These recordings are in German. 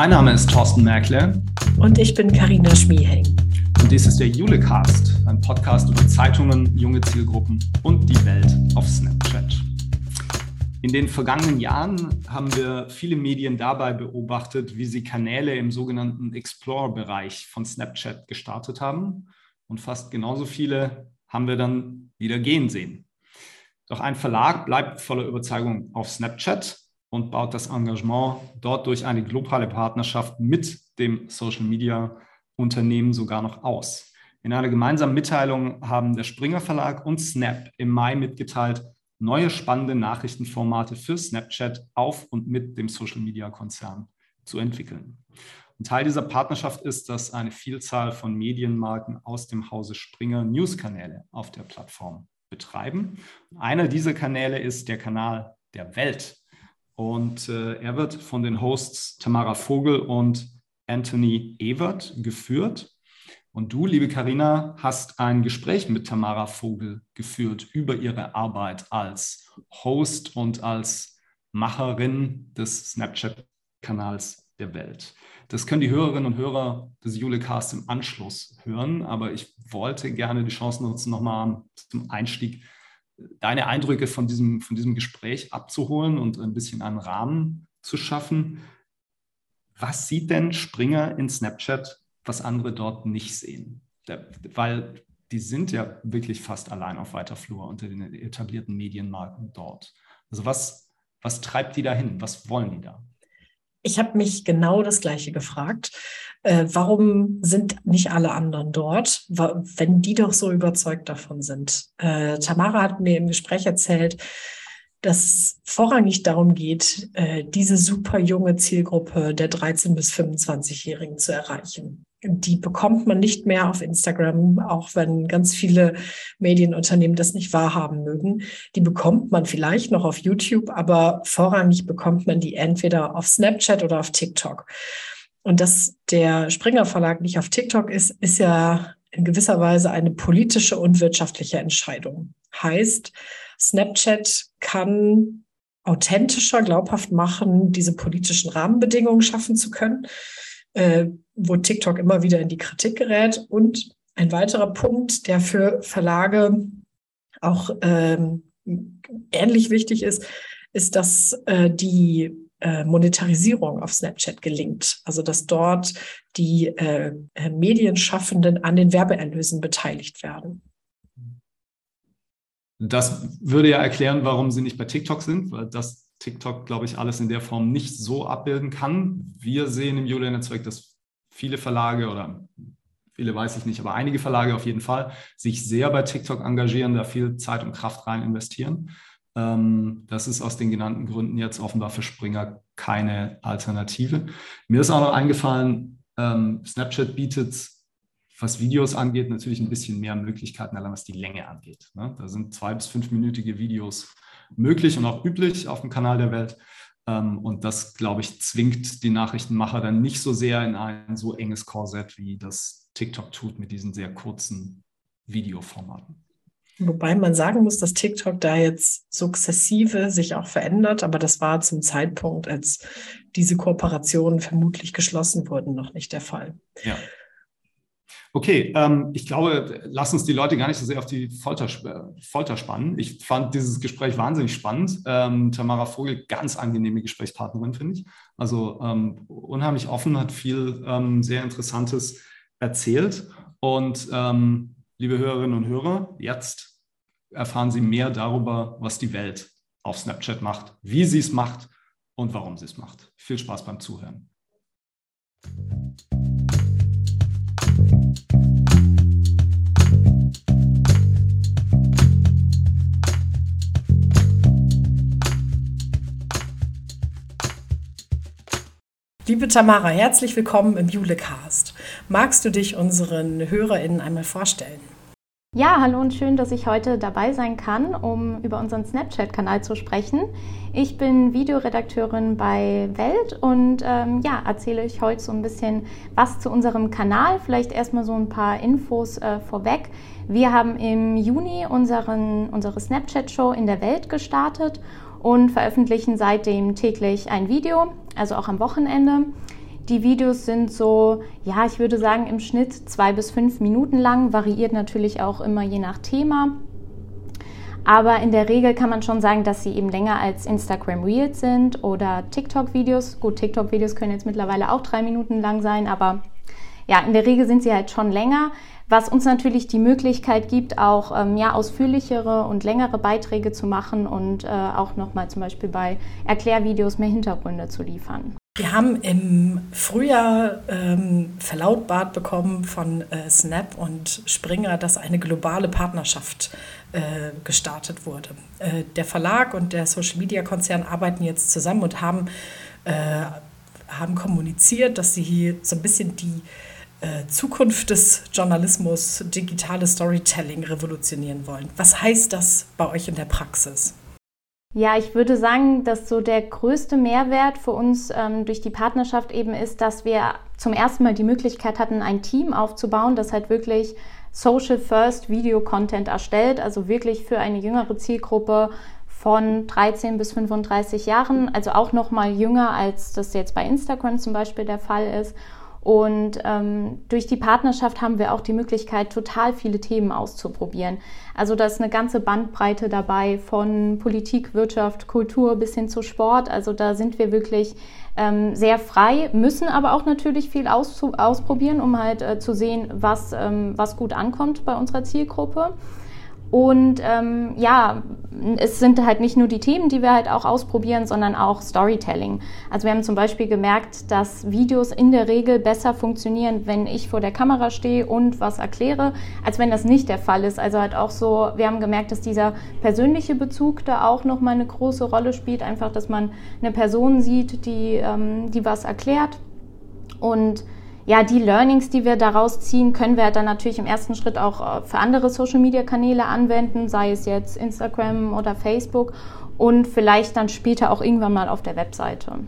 Mein Name ist Thorsten Merkle. Und ich bin Karina Schmieheng. Und dies ist der Julecast, ein Podcast über Zeitungen, junge Zielgruppen und die Welt auf Snapchat. In den vergangenen Jahren haben wir viele Medien dabei beobachtet, wie sie Kanäle im sogenannten Explore-Bereich von Snapchat gestartet haben. Und fast genauso viele haben wir dann wieder gehen sehen. Doch ein Verlag bleibt voller Überzeugung auf Snapchat und baut das Engagement dort durch eine globale Partnerschaft mit dem Social Media Unternehmen sogar noch aus. In einer gemeinsamen Mitteilung haben der Springer Verlag und Snap im Mai mitgeteilt, neue spannende Nachrichtenformate für Snapchat auf und mit dem Social Media Konzern zu entwickeln. Und Teil dieser Partnerschaft ist, dass eine Vielzahl von Medienmarken aus dem Hause Springer Newskanäle auf der Plattform betreiben. Einer dieser Kanäle ist der Kanal der Welt. Und äh, er wird von den Hosts Tamara Vogel und Anthony Evert geführt. Und du, liebe Karina, hast ein Gespräch mit Tamara Vogel geführt über ihre Arbeit als Host und als Macherin des Snapchat-Kanals der Welt. Das können die Hörerinnen und Hörer des Julecast im Anschluss hören, aber ich wollte gerne die Chance nutzen, nochmal zum Einstieg deine Eindrücke von diesem, von diesem Gespräch abzuholen und ein bisschen einen Rahmen zu schaffen. Was sieht denn Springer in Snapchat, was andere dort nicht sehen? weil die sind ja wirklich fast allein auf weiter Flur unter den etablierten Medienmarken dort. Also was, was treibt die dahin? Was wollen die da? Ich habe mich genau das Gleiche gefragt. Äh, warum sind nicht alle anderen dort, wenn die doch so überzeugt davon sind? Äh, Tamara hat mir im Gespräch erzählt, dass vorrangig darum geht, äh, diese super junge Zielgruppe der 13- bis 25-Jährigen zu erreichen die bekommt man nicht mehr auf Instagram, auch wenn ganz viele Medienunternehmen das nicht wahrhaben mögen. Die bekommt man vielleicht noch auf YouTube, aber vorrangig bekommt man die entweder auf Snapchat oder auf TikTok. Und dass der Springer Verlag nicht auf TikTok ist, ist ja in gewisser Weise eine politische und wirtschaftliche Entscheidung. Heißt, Snapchat kann authentischer, glaubhaft machen, diese politischen Rahmenbedingungen schaffen zu können äh, wo TikTok immer wieder in die Kritik gerät. Und ein weiterer Punkt, der für Verlage auch ähm, ähnlich wichtig ist, ist, dass äh, die äh, Monetarisierung auf Snapchat gelingt. Also dass dort die äh, Medienschaffenden an den Werbeerlösen beteiligt werden. Das würde ja erklären, warum sie nicht bei TikTok sind, weil das TikTok, glaube ich, alles in der Form nicht so abbilden kann. Wir sehen im Julia-Netzwerk, dass viele Verlage oder viele weiß ich nicht, aber einige Verlage auf jeden Fall sich sehr bei TikTok engagieren, da viel Zeit und Kraft rein investieren. Ähm, das ist aus den genannten Gründen jetzt offenbar für Springer keine Alternative. Mir ist auch noch eingefallen, ähm, Snapchat bietet, was Videos angeht, natürlich ein bisschen mehr Möglichkeiten, allein was die Länge angeht. Ne? Da sind zwei- bis fünfminütige Videos möglich und auch üblich auf dem Kanal der Welt. Ähm, und das, glaube ich, zwingt die Nachrichtenmacher dann nicht so sehr in ein so enges Korsett, wie das TikTok tut mit diesen sehr kurzen Videoformaten. Wobei man sagen muss, dass TikTok da jetzt sukzessive sich auch verändert, aber das war zum Zeitpunkt, als diese Kooperationen vermutlich geschlossen wurden, noch nicht der Fall. Ja. Okay, ähm, ich glaube, lass uns die Leute gar nicht so sehr auf die Folter, Folter spannen. Ich fand dieses Gespräch wahnsinnig spannend. Ähm, Tamara Vogel, ganz angenehme Gesprächspartnerin, finde ich. Also ähm, unheimlich offen, hat viel ähm, sehr Interessantes erzählt. Und ähm, liebe Hörerinnen und Hörer, jetzt erfahren Sie mehr darüber, was die Welt auf Snapchat macht, wie sie es macht und warum sie es macht. Viel Spaß beim Zuhören. Liebe Tamara, herzlich willkommen im Julecast. Magst du dich unseren HörerInnen einmal vorstellen? Ja, hallo und schön, dass ich heute dabei sein kann, um über unseren Snapchat-Kanal zu sprechen. Ich bin Videoredakteurin bei Welt und ähm, ja, erzähle euch heute so ein bisschen was zu unserem Kanal. Vielleicht erstmal so ein paar Infos äh, vorweg. Wir haben im Juni unseren, unsere Snapchat-Show in der Welt gestartet und veröffentlichen seitdem täglich ein Video, also auch am Wochenende. Die Videos sind so, ja, ich würde sagen im Schnitt zwei bis fünf Minuten lang, variiert natürlich auch immer je nach Thema. Aber in der Regel kann man schon sagen, dass sie eben länger als Instagram Reels sind oder TikTok-Videos. Gut, TikTok-Videos können jetzt mittlerweile auch drei Minuten lang sein, aber ja, in der Regel sind sie halt schon länger, was uns natürlich die Möglichkeit gibt, auch ähm, ja, ausführlichere und längere Beiträge zu machen und äh, auch nochmal zum Beispiel bei Erklärvideos mehr Hintergründe zu liefern. Wir haben im Frühjahr ähm, verlautbart bekommen von äh, Snap und Springer, dass eine globale Partnerschaft äh, gestartet wurde. Äh, der Verlag und der Social-Media-Konzern arbeiten jetzt zusammen und haben, äh, haben kommuniziert, dass sie hier so ein bisschen die äh, Zukunft des Journalismus, digitales Storytelling revolutionieren wollen. Was heißt das bei euch in der Praxis? Ja, ich würde sagen, dass so der größte Mehrwert für uns ähm, durch die Partnerschaft eben ist, dass wir zum ersten Mal die Möglichkeit hatten, ein Team aufzubauen, das halt wirklich Social First Video Content erstellt, also wirklich für eine jüngere Zielgruppe von 13 bis 35 Jahren, also auch noch mal jünger als das jetzt bei Instagram zum Beispiel der Fall ist und ähm, durch die Partnerschaft haben wir auch die Möglichkeit, total viele Themen auszuprobieren. Also da ist eine ganze Bandbreite dabei von Politik, Wirtschaft, Kultur bis hin zu Sport. Also da sind wir wirklich ähm, sehr frei, müssen aber auch natürlich viel aus, ausprobieren, um halt äh, zu sehen, was, ähm, was gut ankommt bei unserer Zielgruppe. Und ähm, ja, es sind halt nicht nur die Themen, die wir halt auch ausprobieren, sondern auch Storytelling. Also wir haben zum Beispiel gemerkt, dass Videos in der Regel besser funktionieren, wenn ich vor der Kamera stehe und was erkläre, als wenn das nicht der Fall ist. Also halt auch so, wir haben gemerkt, dass dieser persönliche Bezug da auch nochmal eine große Rolle spielt. Einfach, dass man eine Person sieht, die, ähm, die was erklärt. Und ja, die Learnings, die wir daraus ziehen, können wir dann natürlich im ersten Schritt auch äh, für andere Social-Media-Kanäle anwenden, sei es jetzt Instagram oder Facebook und vielleicht dann später auch irgendwann mal auf der Webseite.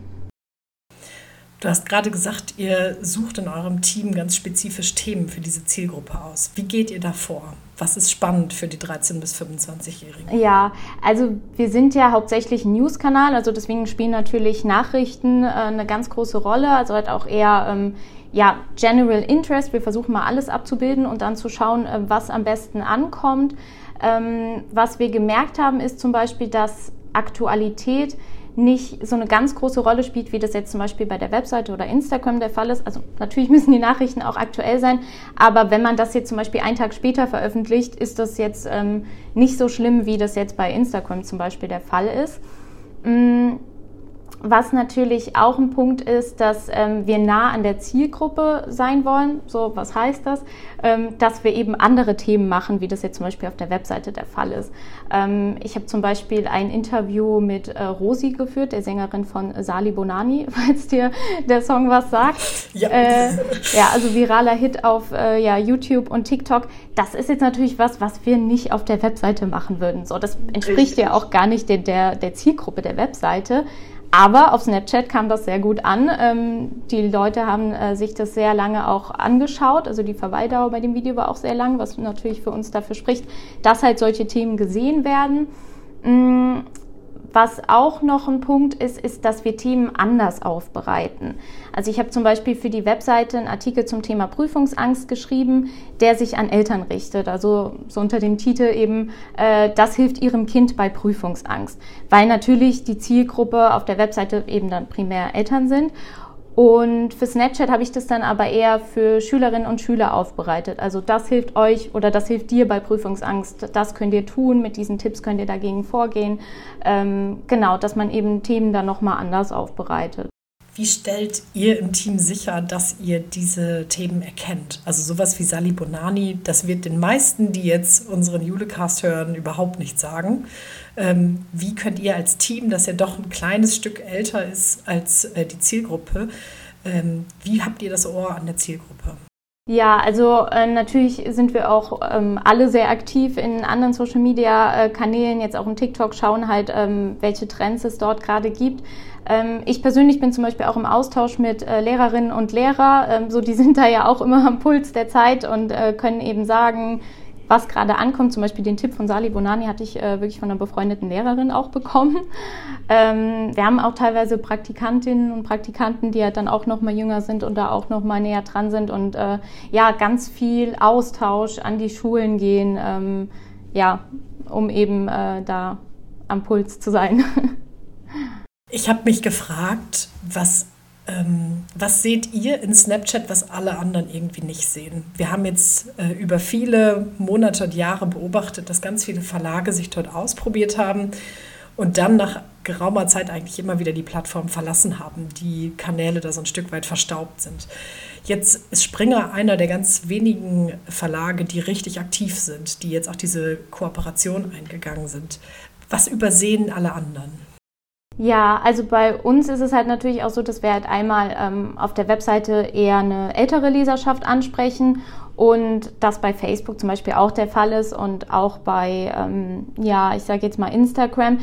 Du hast gerade gesagt, ihr sucht in eurem Team ganz spezifisch Themen für diese Zielgruppe aus. Wie geht ihr da vor? Was ist spannend für die 13- bis 25-Jährigen? Ja, also wir sind ja hauptsächlich ein News-Kanal, also deswegen spielen natürlich Nachrichten äh, eine ganz große Rolle, also halt auch eher ähm, ja, General Interest. Wir versuchen mal alles abzubilden und dann zu schauen, äh, was am besten ankommt. Ähm, was wir gemerkt haben, ist zum Beispiel, dass Aktualität nicht so eine ganz große Rolle spielt, wie das jetzt zum Beispiel bei der Webseite oder Instagram der Fall ist. Also natürlich müssen die Nachrichten auch aktuell sein, aber wenn man das jetzt zum Beispiel einen Tag später veröffentlicht, ist das jetzt ähm, nicht so schlimm, wie das jetzt bei Instagram zum Beispiel der Fall ist. Mm, was natürlich auch ein Punkt ist, dass ähm, wir nah an der Zielgruppe sein wollen. So, was heißt das? Ähm, dass wir eben andere Themen machen, wie das jetzt zum Beispiel auf der Webseite der Fall ist. Ähm, ich habe zum Beispiel ein Interview mit äh, Rosi geführt, der Sängerin von Sali Bonani, falls dir der Song was sagt. Ja, äh, ja also viraler Hit auf äh, ja, YouTube und TikTok. Das ist jetzt natürlich was, was wir nicht auf der Webseite machen würden. So, das entspricht ja auch gar nicht der, der, der Zielgruppe der Webseite. Aber auf Snapchat kam das sehr gut an. Ähm, die Leute haben äh, sich das sehr lange auch angeschaut. Also die Verweildauer bei dem Video war auch sehr lang, was natürlich für uns dafür spricht, dass halt solche Themen gesehen werden. Was auch noch ein Punkt ist, ist, dass wir Themen anders aufbereiten. Also ich habe zum Beispiel für die Webseite einen Artikel zum Thema Prüfungsangst geschrieben, der sich an Eltern richtet. Also so unter dem Titel eben, äh, das hilft Ihrem Kind bei Prüfungsangst. Weil natürlich die Zielgruppe auf der Webseite eben dann primär Eltern sind. Und für Snapchat habe ich das dann aber eher für Schülerinnen und Schüler aufbereitet. Also das hilft euch oder das hilft dir bei Prüfungsangst. Das könnt ihr tun. Mit diesen Tipps könnt ihr dagegen vorgehen. Ähm, genau, dass man eben Themen dann nochmal anders aufbereitet. Wie stellt ihr im Team sicher, dass ihr diese Themen erkennt? Also sowas wie Sali Bonani, das wird den meisten, die jetzt unseren Julecast hören, überhaupt nicht sagen. Ähm, wie könnt ihr als Team, das ja doch ein kleines Stück älter ist als äh, die Zielgruppe, ähm, wie habt ihr das Ohr an der Zielgruppe? Ja, also äh, natürlich sind wir auch ähm, alle sehr aktiv in anderen Social Media äh, Kanälen, jetzt auch in TikTok, schauen halt, ähm, welche Trends es dort gerade gibt. Ähm, ich persönlich bin zum Beispiel auch im Austausch mit äh, Lehrerinnen und Lehrern, ähm, so die sind da ja auch immer am Puls der Zeit und äh, können eben sagen, was gerade ankommt. Zum Beispiel den Tipp von Sali Bonani hatte ich äh, wirklich von einer befreundeten Lehrerin auch bekommen. Ähm, wir haben auch teilweise Praktikantinnen und Praktikanten, die halt dann auch noch mal jünger sind und da auch noch mal näher dran sind und äh, ja, ganz viel Austausch an die Schulen gehen, ähm, ja, um eben äh, da am Puls zu sein. Ich habe mich gefragt, was, ähm, was seht ihr in Snapchat, was alle anderen irgendwie nicht sehen? Wir haben jetzt äh, über viele Monate und Jahre beobachtet, dass ganz viele Verlage sich dort ausprobiert haben und dann nach geraumer Zeit eigentlich immer wieder die Plattform verlassen haben, die Kanäle da so ein Stück weit verstaubt sind. Jetzt ist Springer einer der ganz wenigen Verlage, die richtig aktiv sind, die jetzt auch diese Kooperation eingegangen sind. Was übersehen alle anderen? Ja, also bei uns ist es halt natürlich auch so, dass wir halt einmal ähm, auf der Webseite eher eine ältere Leserschaft ansprechen und das bei Facebook zum Beispiel auch der Fall ist und auch bei, ähm, ja, ich sage jetzt mal Instagram.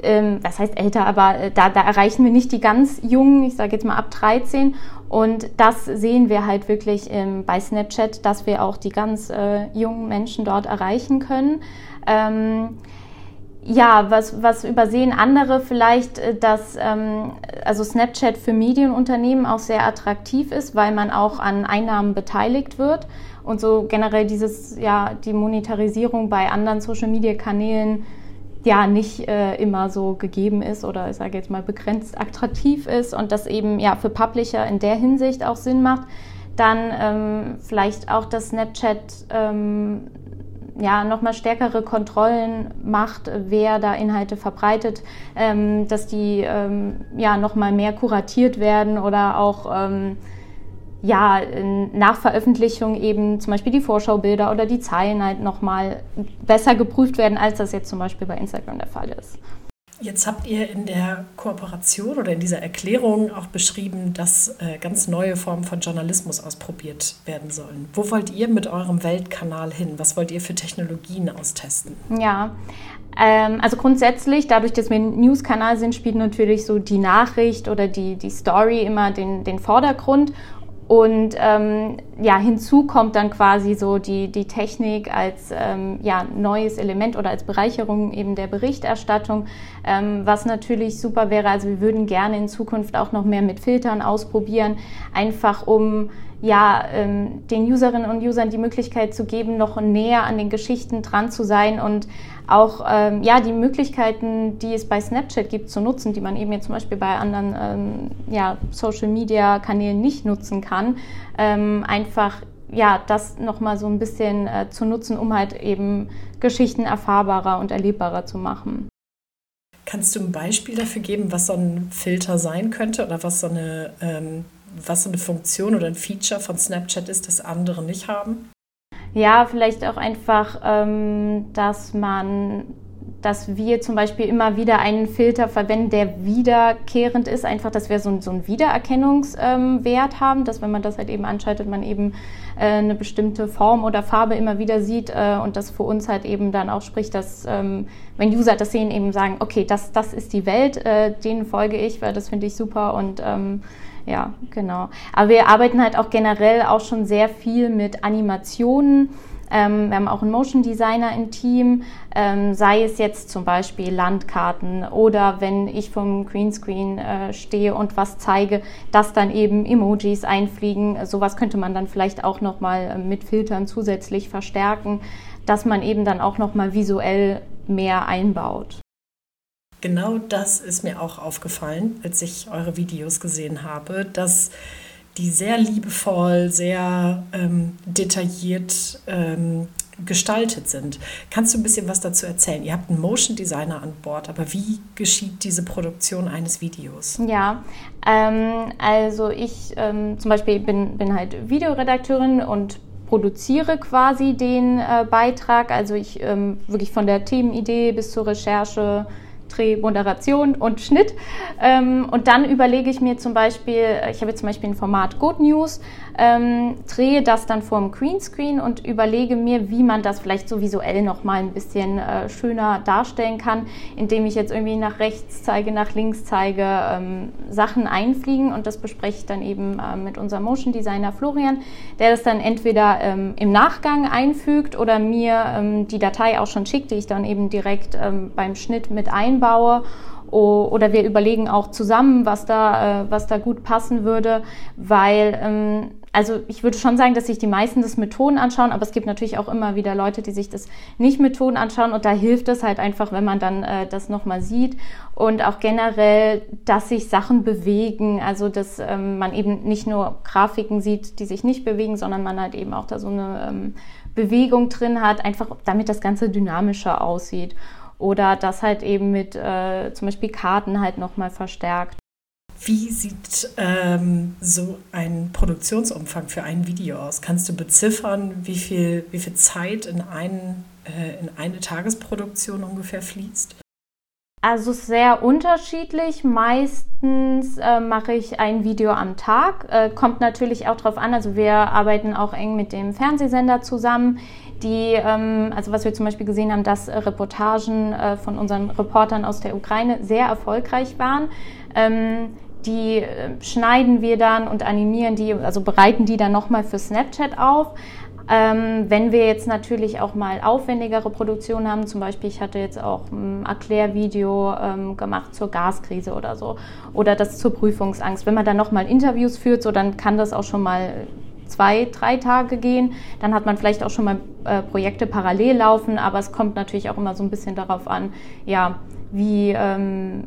Ähm, was heißt älter, aber äh, da, da erreichen wir nicht die ganz Jungen, ich sage jetzt mal ab 13. Und das sehen wir halt wirklich ähm, bei Snapchat, dass wir auch die ganz äh, jungen Menschen dort erreichen können. Ähm, ja, was, was übersehen andere vielleicht, äh, dass ähm, also Snapchat für Medienunternehmen auch sehr attraktiv ist, weil man auch an Einnahmen beteiligt wird und so generell dieses, ja, die Monetarisierung bei anderen Social-Media-Kanälen ja nicht äh, immer so gegeben ist oder ich sage jetzt mal begrenzt attraktiv ist und das eben ja für Publisher in der Hinsicht auch Sinn macht. Dann ähm, vielleicht auch das Snapchat ähm, ja, nochmal stärkere Kontrollen macht, wer da Inhalte verbreitet, ähm, dass die ähm, ja nochmal mehr kuratiert werden oder auch ähm, ja, nach Veröffentlichung eben zum Beispiel die Vorschaubilder oder die Zeilen halt nochmal besser geprüft werden, als das jetzt zum Beispiel bei Instagram der Fall ist. Jetzt habt ihr in der Kooperation oder in dieser Erklärung auch beschrieben, dass äh, ganz neue Formen von Journalismus ausprobiert werden sollen. Wo wollt ihr mit eurem Weltkanal hin? Was wollt ihr für Technologien austesten? Ja, ähm, also grundsätzlich, dadurch, dass wir ein News-Kanal sind, spielt natürlich so die Nachricht oder die, die Story immer den, den Vordergrund. Und ähm, ja, hinzu kommt dann quasi so die, die Technik als ähm, ja, neues Element oder als Bereicherung eben der Berichterstattung, ähm, was natürlich super wäre. Also wir würden gerne in Zukunft auch noch mehr mit Filtern ausprobieren, einfach um ja, ähm, den Userinnen und Usern die Möglichkeit zu geben, noch näher an den Geschichten dran zu sein und auch ähm, ja, die Möglichkeiten, die es bei Snapchat gibt, zu nutzen, die man eben jetzt zum Beispiel bei anderen ähm, ja, Social-Media-Kanälen nicht nutzen kann, ähm, einfach ja, das nochmal so ein bisschen äh, zu nutzen, um halt eben Geschichten erfahrbarer und erlebbarer zu machen. Kannst du ein Beispiel dafür geben, was so ein Filter sein könnte oder was so eine ähm, was so eine Funktion oder ein Feature von Snapchat ist, das andere nicht haben? Ja, vielleicht auch einfach, ähm, dass man dass wir zum Beispiel immer wieder einen Filter verwenden, der wiederkehrend ist, einfach, dass wir so, einen, so einen Wiedererkennungswert ähm, haben, dass wenn man das halt eben anschaltet, man eben äh, eine bestimmte Form oder Farbe immer wieder sieht äh, und das für uns halt eben dann auch spricht, dass ähm, wenn User das sehen, eben sagen, okay, das, das ist die Welt, äh, denen folge ich, weil das finde ich super und ähm, ja, genau. Aber wir arbeiten halt auch generell auch schon sehr viel mit Animationen. Ähm, wir haben auch einen Motion Designer im Team, ähm, sei es jetzt zum Beispiel Landkarten oder wenn ich vom Greenscreen äh, stehe und was zeige, dass dann eben Emojis einfliegen. Sowas könnte man dann vielleicht auch nochmal äh, mit Filtern zusätzlich verstärken, dass man eben dann auch nochmal visuell mehr einbaut. Genau das ist mir auch aufgefallen, als ich eure Videos gesehen habe, dass die sehr liebevoll, sehr ähm, detailliert ähm, gestaltet sind. Kannst du ein bisschen was dazu erzählen? Ihr habt einen Motion Designer an Bord, aber wie geschieht diese Produktion eines Videos? Ja, ähm, also ich ähm, zum Beispiel bin, bin halt Videoredakteurin und produziere quasi den äh, Beitrag. Also ich ähm, wirklich von der Themenidee bis zur Recherche Dreh, Moderation und Schnitt. Ähm, und dann überlege ich mir zum Beispiel, ich habe jetzt zum Beispiel ein Format Good News, ähm, drehe das dann vor dem Greenscreen und überlege mir, wie man das vielleicht so visuell noch mal ein bisschen äh, schöner darstellen kann, indem ich jetzt irgendwie nach rechts zeige, nach links zeige, ähm, Sachen einfliegen. Und das bespreche ich dann eben äh, mit unserem Motion Designer Florian, der das dann entweder ähm, im Nachgang einfügt oder mir ähm, die Datei auch schon schickt, die ich dann eben direkt ähm, beim Schnitt mit einbaue. Oder wir überlegen auch zusammen, was da, äh, was da gut passen würde, weil ähm, also ich würde schon sagen, dass sich die meisten das mit Ton anschauen, aber es gibt natürlich auch immer wieder Leute, die sich das nicht mit Ton anschauen und da hilft es halt einfach, wenn man dann äh, das nochmal sieht und auch generell, dass sich Sachen bewegen, also dass ähm, man eben nicht nur Grafiken sieht, die sich nicht bewegen, sondern man halt eben auch da so eine ähm, Bewegung drin hat, einfach damit das Ganze dynamischer aussieht oder das halt eben mit äh, zum Beispiel Karten halt nochmal verstärkt. Wie sieht ähm, so ein Produktionsumfang für ein Video aus? Kannst du beziffern, wie viel, wie viel Zeit in, ein, äh, in eine Tagesproduktion ungefähr fließt? Also sehr unterschiedlich. Meistens äh, mache ich ein Video am Tag. Äh, kommt natürlich auch darauf an. Also wir arbeiten auch eng mit dem Fernsehsender zusammen, die, ähm, also was wir zum Beispiel gesehen haben, dass Reportagen äh, von unseren Reportern aus der Ukraine sehr erfolgreich waren. Ähm, die äh, schneiden wir dann und animieren die, also bereiten die dann nochmal für Snapchat auf. Ähm, wenn wir jetzt natürlich auch mal aufwendigere Produktionen haben, zum Beispiel ich hatte jetzt auch ein Erklärvideo ähm, gemacht zur Gaskrise oder so oder das zur Prüfungsangst. Wenn man dann nochmal Interviews führt, so dann kann das auch schon mal zwei, drei Tage gehen. Dann hat man vielleicht auch schon mal äh, Projekte parallel laufen, aber es kommt natürlich auch immer so ein bisschen darauf an, ja, wie, ähm,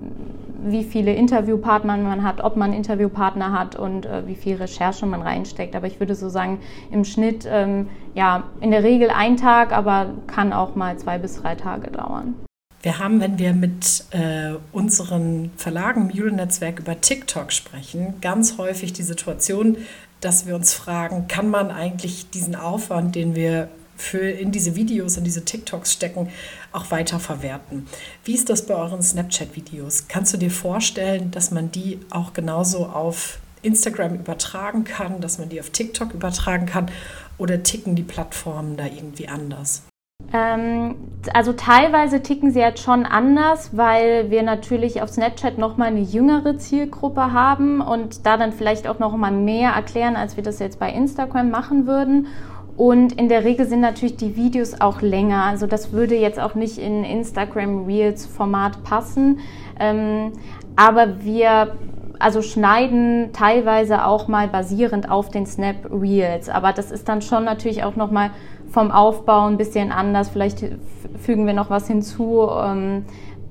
wie viele Interviewpartner man hat, ob man Interviewpartner hat und äh, wie viel Recherche man reinsteckt. Aber ich würde so sagen, im Schnitt, ähm, ja, in der Regel ein Tag, aber kann auch mal zwei bis drei Tage dauern. Wir haben, wenn wir mit äh, unseren Verlagen Mule-Netzwerk über TikTok sprechen, ganz häufig die Situation, dass wir uns fragen, kann man eigentlich diesen Aufwand, den wir für in diese Videos, in diese TikToks stecken, auch weiter verwerten. Wie ist das bei euren Snapchat-Videos? Kannst du dir vorstellen, dass man die auch genauso auf Instagram übertragen kann, dass man die auf TikTok übertragen kann oder ticken die Plattformen da irgendwie anders? Ähm, also teilweise ticken sie jetzt schon anders, weil wir natürlich auf Snapchat nochmal eine jüngere Zielgruppe haben und da dann vielleicht auch nochmal mehr erklären, als wir das jetzt bei Instagram machen würden. Und in der Regel sind natürlich die Videos auch länger. Also das würde jetzt auch nicht in Instagram Reels Format passen. Ähm, aber wir also schneiden teilweise auch mal basierend auf den Snap Reels. Aber das ist dann schon natürlich auch nochmal vom Aufbau ein bisschen anders. Vielleicht fügen wir noch was hinzu, ähm,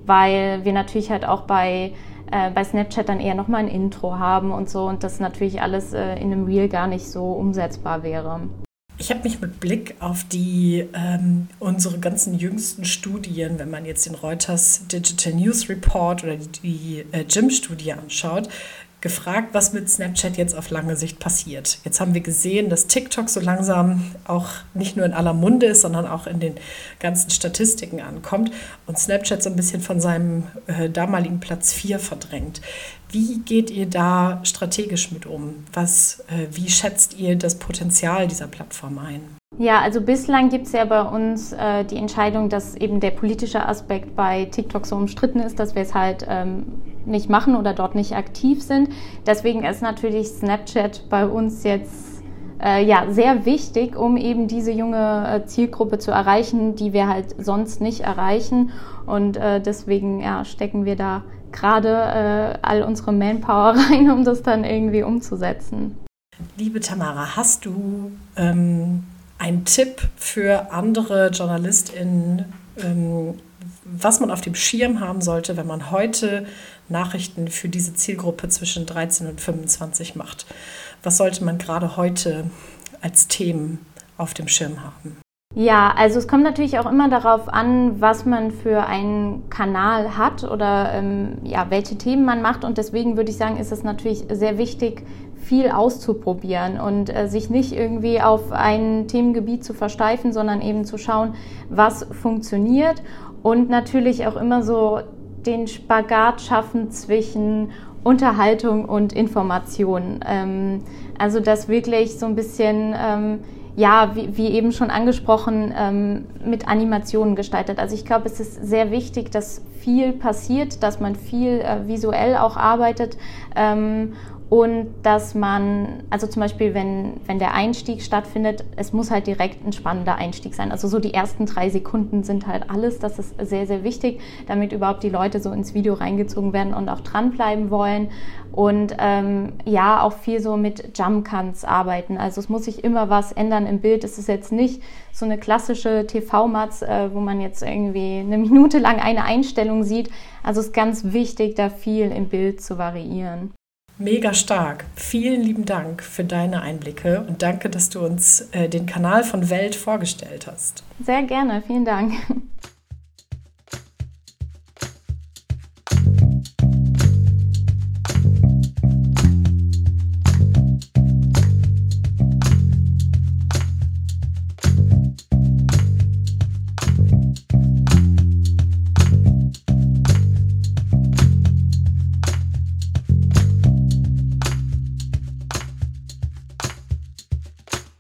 weil wir natürlich halt auch bei äh, bei Snapchat dann eher nochmal ein Intro haben und so und das natürlich alles äh, in einem Reel gar nicht so umsetzbar wäre. Ich habe mich mit Blick auf die ähm, unsere ganzen jüngsten Studien, wenn man jetzt den Reuters Digital News Report oder die, die äh, Gym-Studie anschaut, gefragt, was mit Snapchat jetzt auf lange Sicht passiert. Jetzt haben wir gesehen, dass TikTok so langsam auch nicht nur in aller Munde ist, sondern auch in den ganzen Statistiken ankommt und Snapchat so ein bisschen von seinem äh, damaligen Platz 4 verdrängt. Wie geht ihr da strategisch mit um? Was, äh, wie schätzt ihr das Potenzial dieser Plattform ein? Ja, also bislang gibt es ja bei uns äh, die Entscheidung, dass eben der politische Aspekt bei TikTok so umstritten ist, dass wir es halt ähm, nicht machen oder dort nicht aktiv sind. Deswegen ist natürlich Snapchat bei uns jetzt äh, ja, sehr wichtig, um eben diese junge äh, Zielgruppe zu erreichen, die wir halt sonst nicht erreichen. Und äh, deswegen ja, stecken wir da gerade äh, all unsere Manpower rein, um das dann irgendwie umzusetzen. Liebe Tamara, hast du ähm, einen Tipp für andere JournalistInnen, ähm, was man auf dem Schirm haben sollte, wenn man heute Nachrichten für diese Zielgruppe zwischen 13 und 25 macht? Was sollte man gerade heute als Themen auf dem Schirm haben? Ja, also es kommt natürlich auch immer darauf an, was man für einen Kanal hat oder ähm, ja, welche Themen man macht. Und deswegen würde ich sagen, ist es natürlich sehr wichtig, viel auszuprobieren und äh, sich nicht irgendwie auf ein Themengebiet zu versteifen, sondern eben zu schauen, was funktioniert und natürlich auch immer so den Spagat schaffen zwischen Unterhaltung und Information. Ähm, also das wirklich so ein bisschen ähm, ja, wie, wie, eben schon angesprochen, ähm, mit Animationen gestaltet. Also ich glaube, es ist sehr wichtig, dass viel passiert, dass man viel äh, visuell auch arbeitet ähm, und dass man, also zum Beispiel, wenn, wenn der Einstieg stattfindet, es muss halt direkt ein spannender Einstieg sein. Also so die ersten drei Sekunden sind halt alles. Das ist sehr, sehr wichtig, damit überhaupt die Leute so ins Video reingezogen werden und auch dranbleiben wollen. Und ähm, ja, auch viel so mit Jump Cuts arbeiten. Also es muss sich immer was ändern im Bild. Es ist jetzt nicht so eine klassische TV-Matz, äh, wo man jetzt irgendwie eine Minute lang eine Einstellung sieht. Also es ist ganz wichtig, da viel im Bild zu variieren. Mega stark. Vielen lieben Dank für deine Einblicke und danke, dass du uns äh, den Kanal von Welt vorgestellt hast. Sehr gerne, vielen Dank.